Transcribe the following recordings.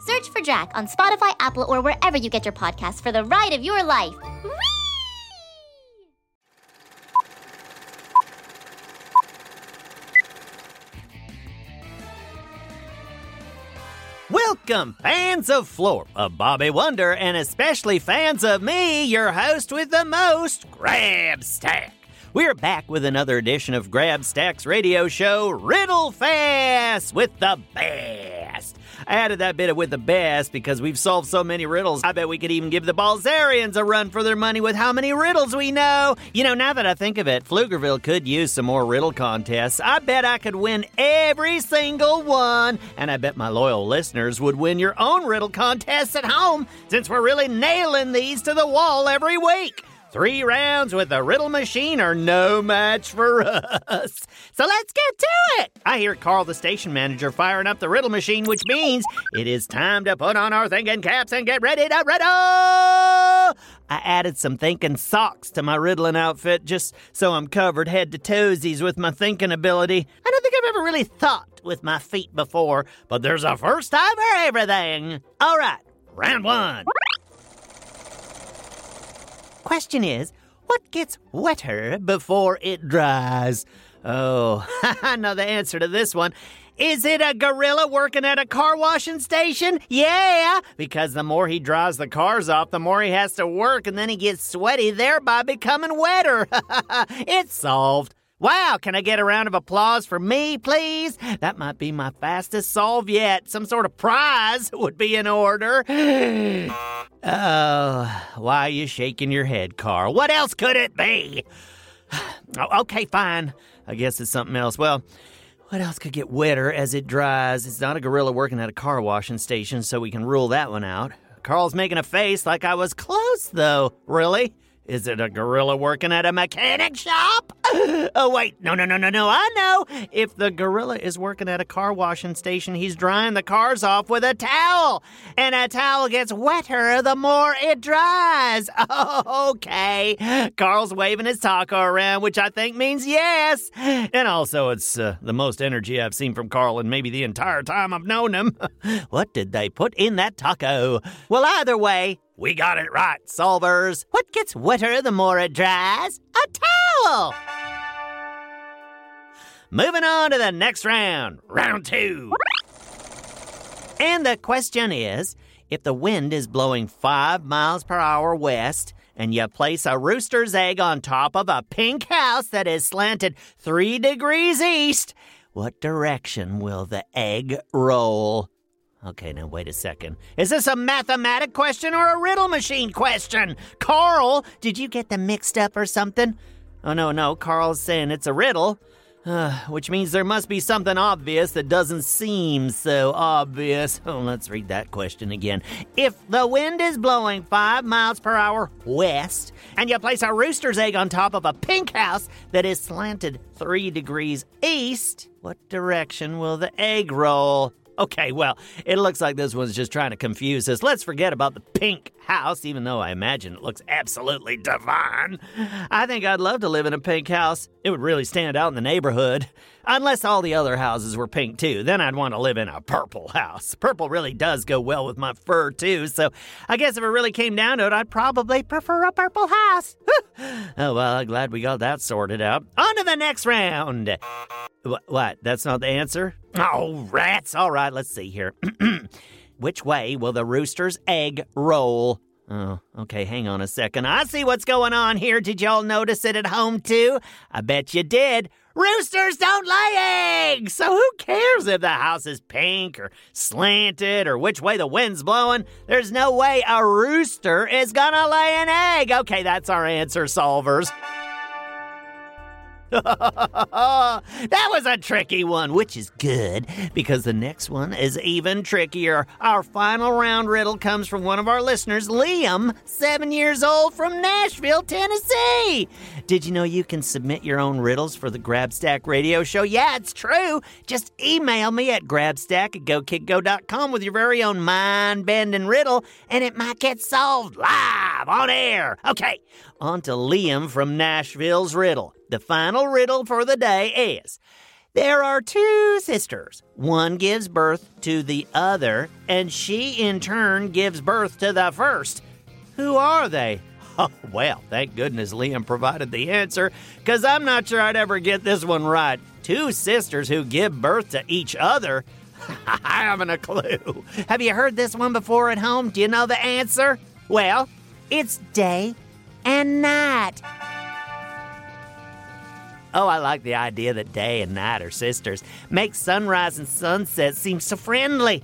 Search for Drac on Spotify, Apple, or wherever you get your podcasts for the ride of your life. Whee! Welcome, fans of Florp, of Bobby Wonder, and especially fans of me, your host with the most, Grabstack. We're back with another edition of Grabstack's radio show, Riddle Fest, with the best. I added that bit of with the best because we've solved so many riddles. I bet we could even give the Balzarians a run for their money with how many riddles we know. You know, now that I think of it, Pflugerville could use some more riddle contests. I bet I could win every single one. And I bet my loyal listeners would win your own riddle contests at home since we're really nailing these to the wall every week. Three rounds with the riddle machine are no match for us. So let's get to it. I hear Carl, the station manager, firing up the riddle machine, which means it is time to put on our thinking caps and get ready to riddle. I added some thinking socks to my riddling outfit just so I'm covered head to toesies with my thinking ability. I don't think I've ever really thought with my feet before, but there's a first time for everything. All right, round one. Question is, what gets wetter before it dries? Oh, I know the answer to this one. Is it a gorilla working at a car washing station? Yeah, because the more he dries the cars off, the more he has to work, and then he gets sweaty, thereby becoming wetter. it's solved. Wow, can I get a round of applause for me, please? That might be my fastest solve yet. Some sort of prize would be in order. Oh, why you shaking your head, Carl? What else could it be? Oh, okay, fine. I guess it's something else. Well, what else could get wetter as it dries? It's not a gorilla working at a car washing station, so we can rule that one out. Carl's making a face like I was close, though. Really? Is it a gorilla working at a mechanic shop? Oh, wait. No, no, no, no, no. I know. If the gorilla is working at a car washing station, he's drying the cars off with a towel. And a towel gets wetter the more it dries. okay. Carl's waving his taco around, which I think means yes. And also, it's uh, the most energy I've seen from Carl in maybe the entire time I've known him. what did they put in that taco? Well, either way, we got it right, solvers. What gets wetter the more it dries? A towel! Moving on to the next round, round two. And the question is if the wind is blowing five miles per hour west, and you place a rooster's egg on top of a pink house that is slanted three degrees east, what direction will the egg roll? Okay, now wait a second. Is this a mathematic question or a riddle machine question? Carl, did you get them mixed up or something? Oh, no, no. Carl's saying it's a riddle. Uh, which means there must be something obvious that doesn't seem so obvious. Oh, let's read that question again. If the wind is blowing five miles per hour west, and you place a rooster's egg on top of a pink house that is slanted three degrees east, what direction will the egg roll? Okay, well, it looks like this one's just trying to confuse us. Let's forget about the pink house, even though I imagine it looks absolutely divine. I think I'd love to live in a pink house. It would really stand out in the neighborhood. Unless all the other houses were pink too, then I'd want to live in a purple house. Purple really does go well with my fur too, so I guess if it really came down to it, I'd probably prefer a purple house. oh well, glad we got that sorted out. On to the next round. What? That's not the answer? Oh, rats. All right, let's see here. which way will the rooster's egg roll? Oh, okay, hang on a second. I see what's going on here. Did y'all notice it at home too? I bet you did. Roosters don't lay eggs! So who cares if the house is pink or slanted or which way the wind's blowing? There's no way a rooster is gonna lay an egg. Okay, that's our answer, solvers. that was a tricky one, which is good because the next one is even trickier. Our final round riddle comes from one of our listeners, Liam, seven years old from Nashville, Tennessee. Did you know you can submit your own riddles for the Grabstack radio show? Yeah, it's true. Just email me at grabstack at gokidgo.com with your very own mind bending riddle, and it might get solved live on air. Okay, on to Liam from Nashville's riddle. The final riddle for the day is there are two sisters. One gives birth to the other, and she in turn gives birth to the first. Who are they? Oh, well, thank goodness Liam provided the answer, because I'm not sure I'd ever get this one right. Two sisters who give birth to each other? I haven't a clue. Have you heard this one before at home? Do you know the answer? Well, it's day and night. Oh, I like the idea that day and night are sisters. Makes sunrise and sunset seem so friendly.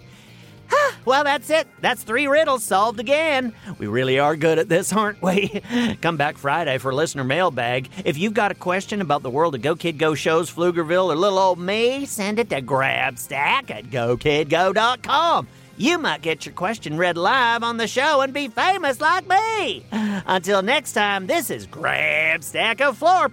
well, that's it. That's three riddles solved again. We really are good at this, aren't we? Come back Friday for listener mailbag. If you've got a question about the world of Go Kid Go shows, Pflugerville, or little old me, send it to grabstack at gokidgo.com. You might get your question read live on the show and be famous like me. Until next time, this is Grabstack of Florp